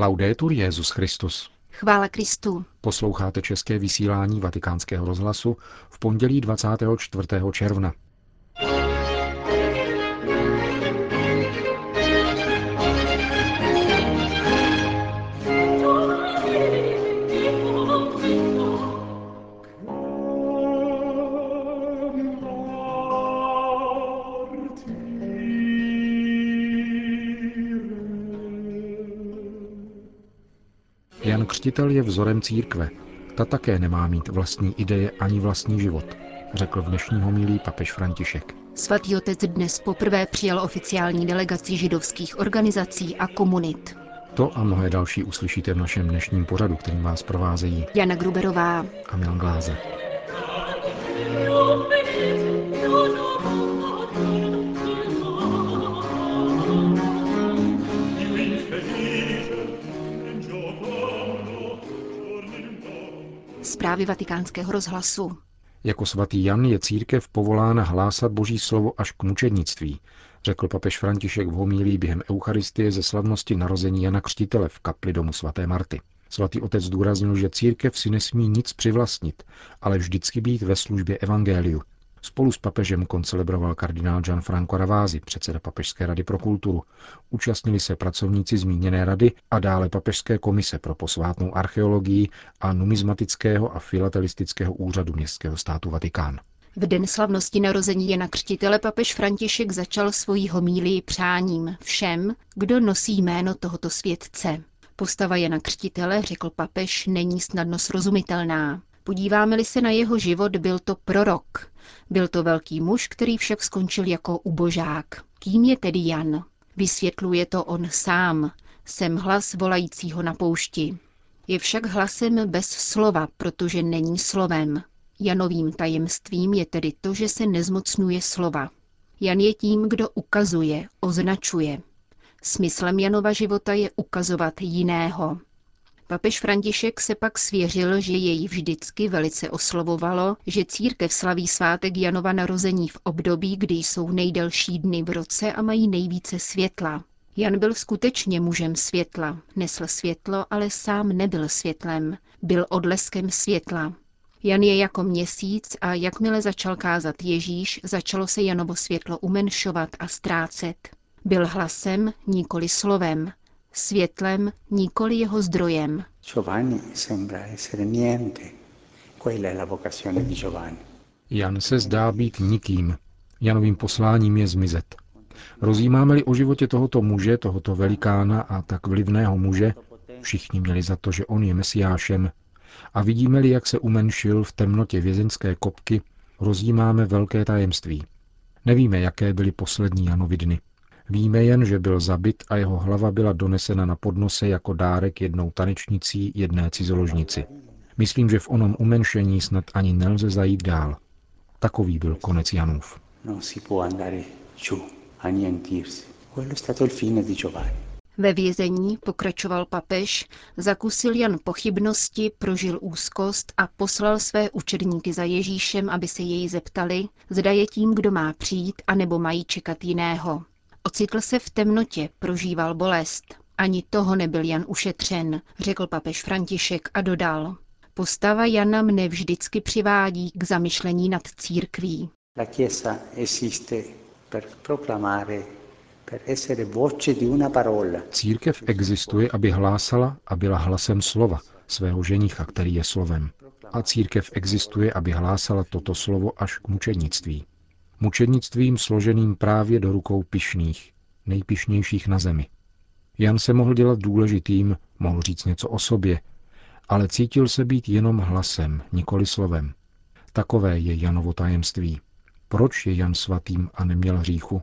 Laudetur Jezus Christus. Chvála Kristu. Posloucháte české vysílání Vatikánského rozhlasu v pondělí 24. června. Jan Křtitel je vzorem církve. Ta také nemá mít vlastní ideje ani vlastní život, řekl v dnešní homilí papež František. Svatý otec dnes poprvé přijal oficiální delegaci židovských organizací a komunit. To a mnohé další uslyšíte v našem dnešním pořadu, kterým vás provázejí Jana Gruberová a Milan Gláze. Zprávy vatikánského rozhlasu. Jako svatý Jan je církev povolána hlásat boží slovo až k mučednictví, řekl papež František v homílí během Eucharistie ze slavnosti narození Jana Křtitele v kapli domu svaté Marty. Svatý otec zdůraznil, že církev si nesmí nic přivlastnit, ale vždycky být ve službě evangeliu. Spolu s papežem koncelebroval kardinál Gianfranco Ravázi, předseda Papežské rady pro kulturu. Účastnili se pracovníci zmíněné rady a dále Papežské komise pro posvátnou archeologii a numizmatického a filatelistického úřadu městského státu Vatikán. V den slavnosti narození Jana Křtitele papež František začal svoji homílii přáním všem, kdo nosí jméno tohoto světce. Postava Jana Křtitele, řekl papež, není snadno srozumitelná. Podíváme-li se na jeho život, byl to prorok. Byl to velký muž, který však skončil jako ubožák. Kým je tedy Jan? Vysvětluje to on sám. Jsem hlas volajícího na poušti. Je však hlasem bez slova, protože není slovem. Janovým tajemstvím je tedy to, že se nezmocnuje slova. Jan je tím, kdo ukazuje, označuje. Smyslem Janova života je ukazovat jiného. Papež František se pak svěřil, že jej vždycky velice oslovovalo, že církev slaví svátek Janova narození v období, kdy jsou nejdelší dny v roce a mají nejvíce světla. Jan byl skutečně mužem světla, nesl světlo, ale sám nebyl světlem, byl odleskem světla. Jan je jako měsíc a jakmile začal kázat Ježíš, začalo se Janovo světlo umenšovat a ztrácet. Byl hlasem, nikoli slovem, světlem, nikoli jeho zdrojem. Jan se zdá být nikým. Janovým posláním je zmizet. Rozjímáme-li o životě tohoto muže, tohoto velikána a tak vlivného muže, všichni měli za to, že on je mesiášem, a vidíme-li, jak se umenšil v temnotě vězeňské kopky, rozjímáme velké tajemství. Nevíme, jaké byly poslední Janovi dny. Víme jen, že byl zabit a jeho hlava byla donesena na podnose jako dárek jednou tanečnicí jedné cizoložnici. Myslím, že v onom umenšení snad ani nelze zajít dál. Takový byl konec Janův. Ve vězení, pokračoval papež, zakusil Jan pochybnosti, prožil úzkost a poslal své učedníky za Ježíšem, aby se jej zeptali, zda je tím, kdo má přijít, anebo mají čekat jiného. Ocitl se v temnotě, prožíval bolest. Ani toho nebyl Jan ušetřen, řekl papež František a dodal. Postava Jana mne vždycky přivádí k zamyšlení nad církví. Církev existuje, aby hlásala a byla hlasem slova, svého ženicha, který je slovem. A církev existuje, aby hlásala toto slovo až k mučednictví. Mučednictvím složeným právě do rukou pišných, nejpišnějších na zemi. Jan se mohl dělat důležitým, mohl říct něco o sobě, ale cítil se být jenom hlasem, nikoli slovem. Takové je Janovo tajemství. Proč je Jan svatým a neměl hříchu?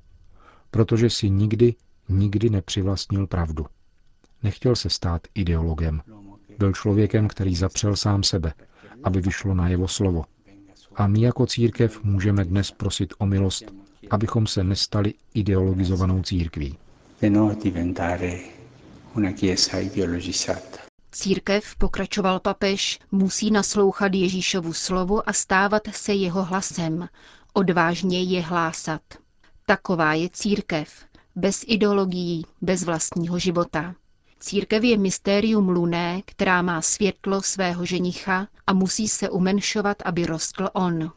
Protože si nikdy, nikdy nepřivlastnil pravdu. Nechtěl se stát ideologem. Byl člověkem, který zapřel sám sebe, aby vyšlo na jeho slovo. A my jako církev můžeme dnes prosit o milost, abychom se nestali ideologizovanou církví. Církev, pokračoval papež, musí naslouchat Ježíšovu slovu a stávat se jeho hlasem, odvážně je hlásat. Taková je církev, bez ideologií, bez vlastního života. Církev je mystérium luné, která má světlo svého ženicha a musí se umenšovat, aby rostl on.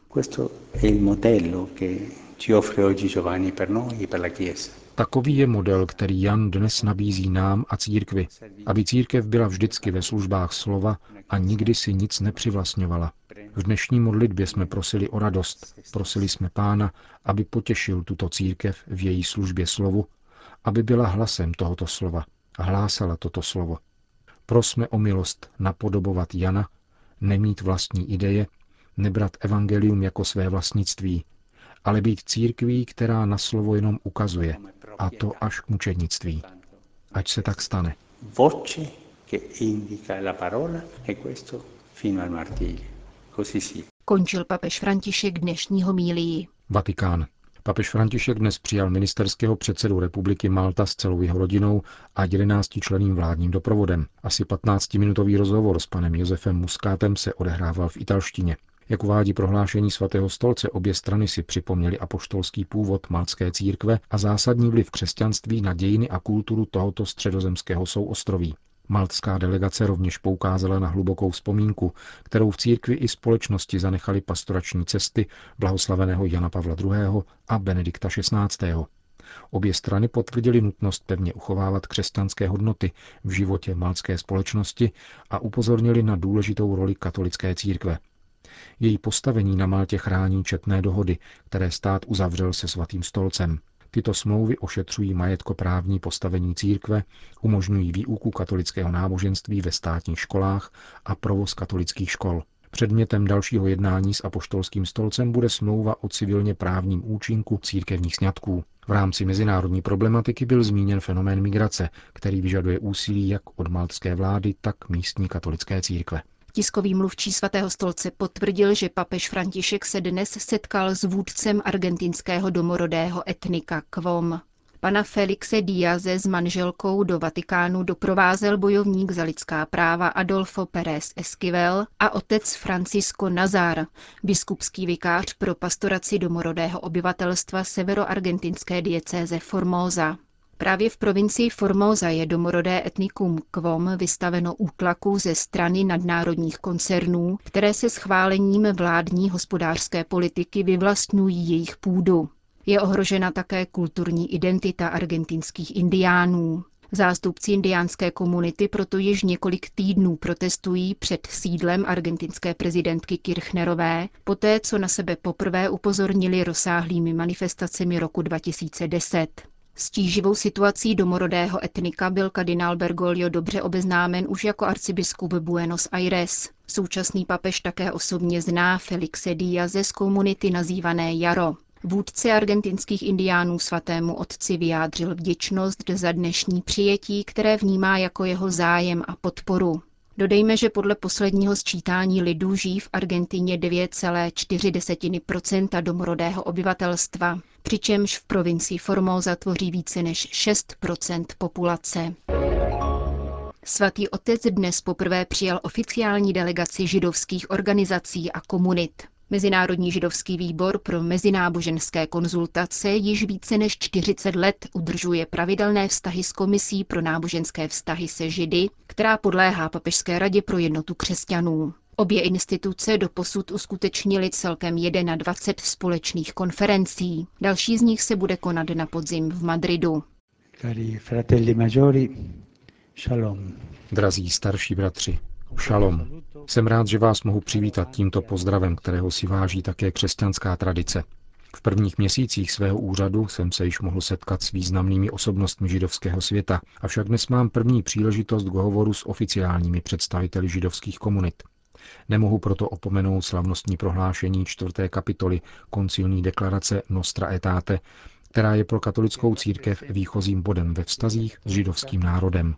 Takový je model, který Jan dnes nabízí nám a církvi, aby církev byla vždycky ve službách slova a nikdy si nic nepřivlastňovala. V dnešní modlitbě jsme prosili o radost, prosili jsme Pána, aby potěšil tuto církev v její službě slovu, aby byla hlasem tohoto slova a hlásala toto slovo. Prosme o milost napodobovat Jana, nemít vlastní ideje, nebrat evangelium jako své vlastnictví, ale být církví, která na slovo jenom ukazuje, a to až k mučednictví. Ať se tak stane. Voce che indica la parola e questo fino al martirio. Così. Končil papež František dnešního mílí. Vatikán. Papež František dnes přijal ministerského předsedu republiky Malta s celou jeho rodinou a 11 členým vládním doprovodem. Asi 15-minutový rozhovor s panem Josefem Muskátem se odehrával v italštině. Jak uvádí prohlášení svatého stolce, obě strany si připomněli apoštolský původ maltské církve a zásadní vliv křesťanství na dějiny a kulturu tohoto středozemského souostroví. Maltská delegace rovněž poukázala na hlubokou vzpomínku, kterou v církvi i společnosti zanechali pastorační cesty blahoslaveného Jana Pavla II. a Benedikta XVI. Obě strany potvrdili nutnost pevně uchovávat křesťanské hodnoty v životě maltské společnosti a upozornili na důležitou roli katolické církve. Její postavení na Maltě chrání četné dohody, které stát uzavřel se svatým stolcem. Tyto smlouvy ošetřují majetkoprávní postavení církve, umožňují výuku katolického náboženství ve státních školách a provoz katolických škol. Předmětem dalšího jednání s apoštolským stolcem bude smlouva o civilně právním účinku církevních sňatků. V rámci mezinárodní problematiky byl zmíněn fenomén migrace, který vyžaduje úsilí jak od maltské vlády, tak místní katolické církve. Tiskový mluvčí svatého stolce potvrdil, že papež František se dnes setkal s vůdcem argentinského domorodého etnika Kvom. Pana Felixe Díaze s manželkou do Vatikánu doprovázel bojovník za lidská práva Adolfo Pérez Esquivel a otec Francisco Nazar, biskupský vikář pro pastoraci domorodého obyvatelstva severoargentinské diecéze Formosa. Právě v provincii Formosa je domorodé etnikum Kvom vystaveno útlaku ze strany nadnárodních koncernů, které se schválením vládní hospodářské politiky vyvlastňují jejich půdu. Je ohrožena také kulturní identita argentinských indiánů. Zástupci indiánské komunity proto již několik týdnů protestují před sídlem argentinské prezidentky Kirchnerové, poté co na sebe poprvé upozornili rozsáhlými manifestacemi roku 2010. Tíživou situací domorodého etnika byl kardinál Bergoglio dobře obeznámen už jako arcibiskup Buenos Aires. Současný papež také osobně zná Felixe Díaze z komunity nazývané Jaro. Vůdce argentinských indiánů svatému otci vyjádřil vděčnost za dnešní přijetí, které vnímá jako jeho zájem a podporu. Dodejme, že podle posledního sčítání lidů žijí v Argentině 2,4 domorodého obyvatelstva, přičemž v provincii Formosa tvoří více než 6% populace. Svatý otec dnes poprvé přijal oficiální delegaci židovských organizací a komunit. Mezinárodní židovský výbor pro mezináboženské konzultace již více než 40 let udržuje pravidelné vztahy s Komisí pro náboženské vztahy se Židy, která podléhá Papežské radě pro jednotu křesťanů. Obě instituce doposud uskutečnily celkem 21 společných konferencí. Další z nich se bude konat na podzim v Madridu. Cari fratelli maggiori, shalom. Drazí starší bratři, Šalom. Jsem rád, že vás mohu přivítat tímto pozdravem, kterého si váží také křesťanská tradice. V prvních měsících svého úřadu jsem se již mohl setkat s významnými osobnostmi židovského světa, avšak dnes mám první příležitost k hovoru s oficiálními představiteli židovských komunit. Nemohu proto opomenout slavnostní prohlášení čtvrté kapitoly koncilní deklarace Nostra Etate, která je pro katolickou církev výchozím bodem ve vztazích s židovským národem.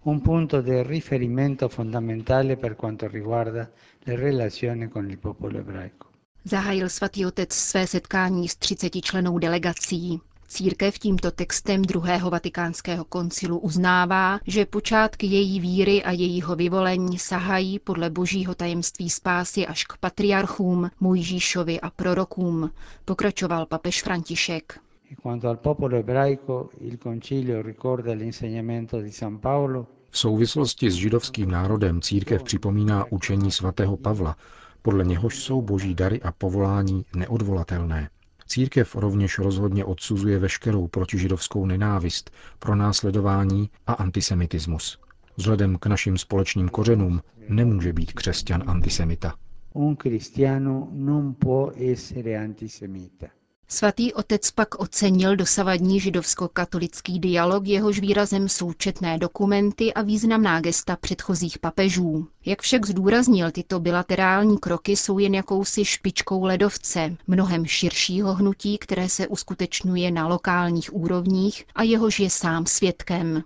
Zahájil svatý otec své setkání s 30 členou delegací. Církev tímto textem druhého vatikánského koncilu uznává, že počátky její víry a jejího vyvolení sahají podle božího tajemství spásy až k patriarchům, Mojžíšovi a prorokům, pokračoval papež František. E quanto al popolo ebraico, il Concilio ricorda l'insegnamento di San Paolo V souvislosti s židovským národem církev připomíná učení svatého Pavla, podle něhož jsou boží dary a povolání neodvolatelné. Církev rovněž rozhodně odsuzuje veškerou protižidovskou nenávist, pronásledování a antisemitismus. Vzhledem k našim společným kořenům nemůže být křesťan antisemita. Un cristiano non può essere antisemita. Svatý otec pak ocenil dosavadní židovsko-katolický dialog, jehož výrazem jsou četné dokumenty a významná gesta předchozích papežů. Jak však zdůraznil, tyto bilaterální kroky jsou jen jakousi špičkou ledovce, mnohem širšího hnutí, které se uskutečňuje na lokálních úrovních a jehož je sám svědkem.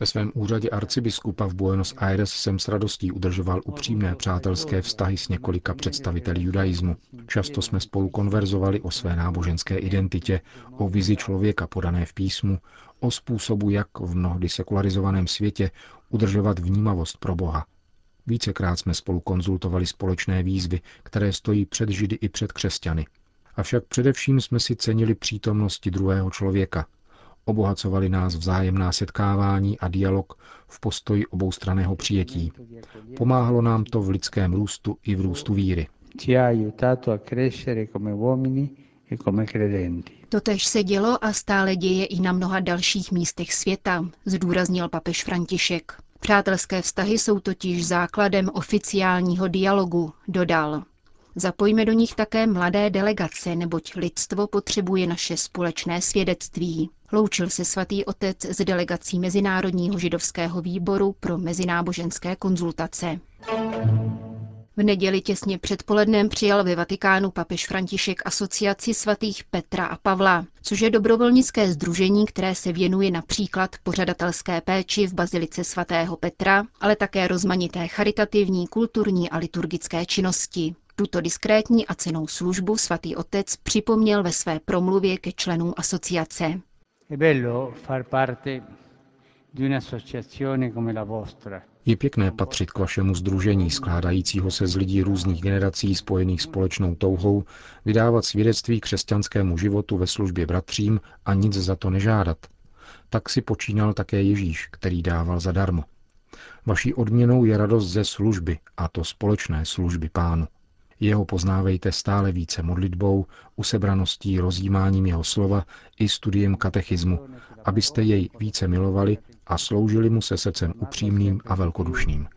Ve svém úřadě arcibiskupa v Buenos Aires jsem s radostí udržoval upřímné přátelské vztahy s několika představiteli judaismu. Často jsme spolu konverzovali o své náboženské identitě, o vizi člověka podané v písmu, o způsobu, jak v mnohdy sekularizovaném světě udržovat vnímavost pro Boha. Vícekrát jsme spolu konzultovali společné výzvy, které stojí před Židy i před křesťany – Avšak především jsme si cenili přítomnosti druhého člověka. Obohacovali nás vzájemná setkávání a dialog v postoji oboustraného přijetí. Pomáhalo nám to v lidském růstu i v růstu víry. E Totež se dělo a stále děje i na mnoha dalších místech světa, zdůraznil papež František. Přátelské vztahy jsou totiž základem oficiálního dialogu, dodal. Zapojme do nich také mladé delegace, neboť lidstvo potřebuje naše společné svědectví. Loučil se svatý otec s delegací Mezinárodního židovského výboru pro mezináboženské konzultace. V neděli těsně před polednem přijal ve Vatikánu papež František asociaci svatých Petra a Pavla, což je dobrovolnické združení, které se věnuje například pořadatelské péči v bazilice svatého Petra, ale také rozmanité charitativní, kulturní a liturgické činnosti. Tuto diskrétní a cenou službu svatý otec připomněl ve své promluvě ke členům asociace. Je pěkné patřit k vašemu združení, skládajícího se z lidí různých generací spojených společnou touhou, vydávat svědectví křesťanskému životu ve službě bratřím a nic za to nežádat. Tak si počínal také Ježíš, který dával zadarmo. Vaší odměnou je radost ze služby, a to společné služby pánu. Jeho poznávejte stále více modlitbou, usebraností, rozjímáním jeho slova i studiem katechismu, abyste jej více milovali a sloužili mu se srdcem upřímným a velkodušným.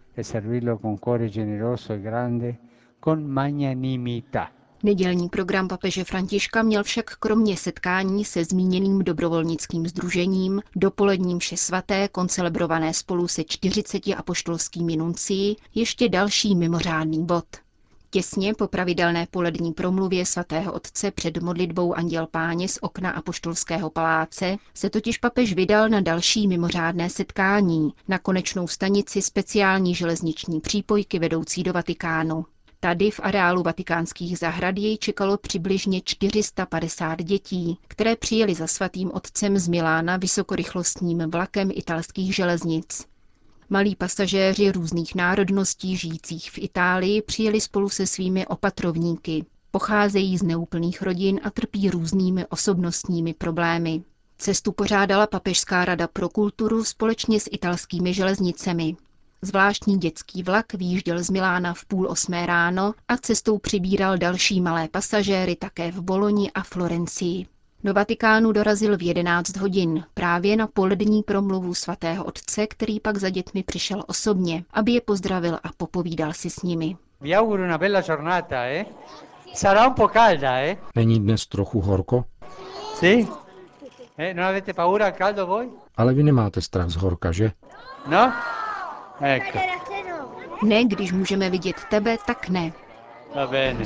Nedělní program papeže Františka měl však kromě setkání se zmíněným dobrovolnickým združením, dopoledním vše svaté, koncelebrované spolu se 40 apoštolskými nuncií, ještě další mimořádný bod – Těsně po pravidelné polední promluvě svatého otce před modlitbou Anděl Páně z okna Apoštolského paláce se totiž papež vydal na další mimořádné setkání na konečnou stanici speciální železniční přípojky vedoucí do Vatikánu. Tady v areálu vatikánských zahrad jej čekalo přibližně 450 dětí, které přijeli za svatým otcem z Milána vysokorychlostním vlakem italských železnic. Malí pasažéři různých národností žijících v Itálii přijeli spolu se svými opatrovníky. Pocházejí z neúplných rodin a trpí různými osobnostními problémy. Cestu pořádala Papežská rada pro kulturu společně s italskými železnicemi. Zvláštní dětský vlak výjížděl z Milána v půl osmé ráno a cestou přibíral další malé pasažéry také v Boloni a Florencii. Do Vatikánu dorazil v 11 hodin, právě na polední promluvu svatého otce, který pak za dětmi přišel osobně, aby je pozdravil a popovídal si s nimi. Eh? eh? Není dnes trochu horko? Sí. Eh, no avete paura al caldo voi? Ale vy nemáte strach z horka, že? No? Ecco. Ne, když můžeme vidět tebe, tak ne. Va bene.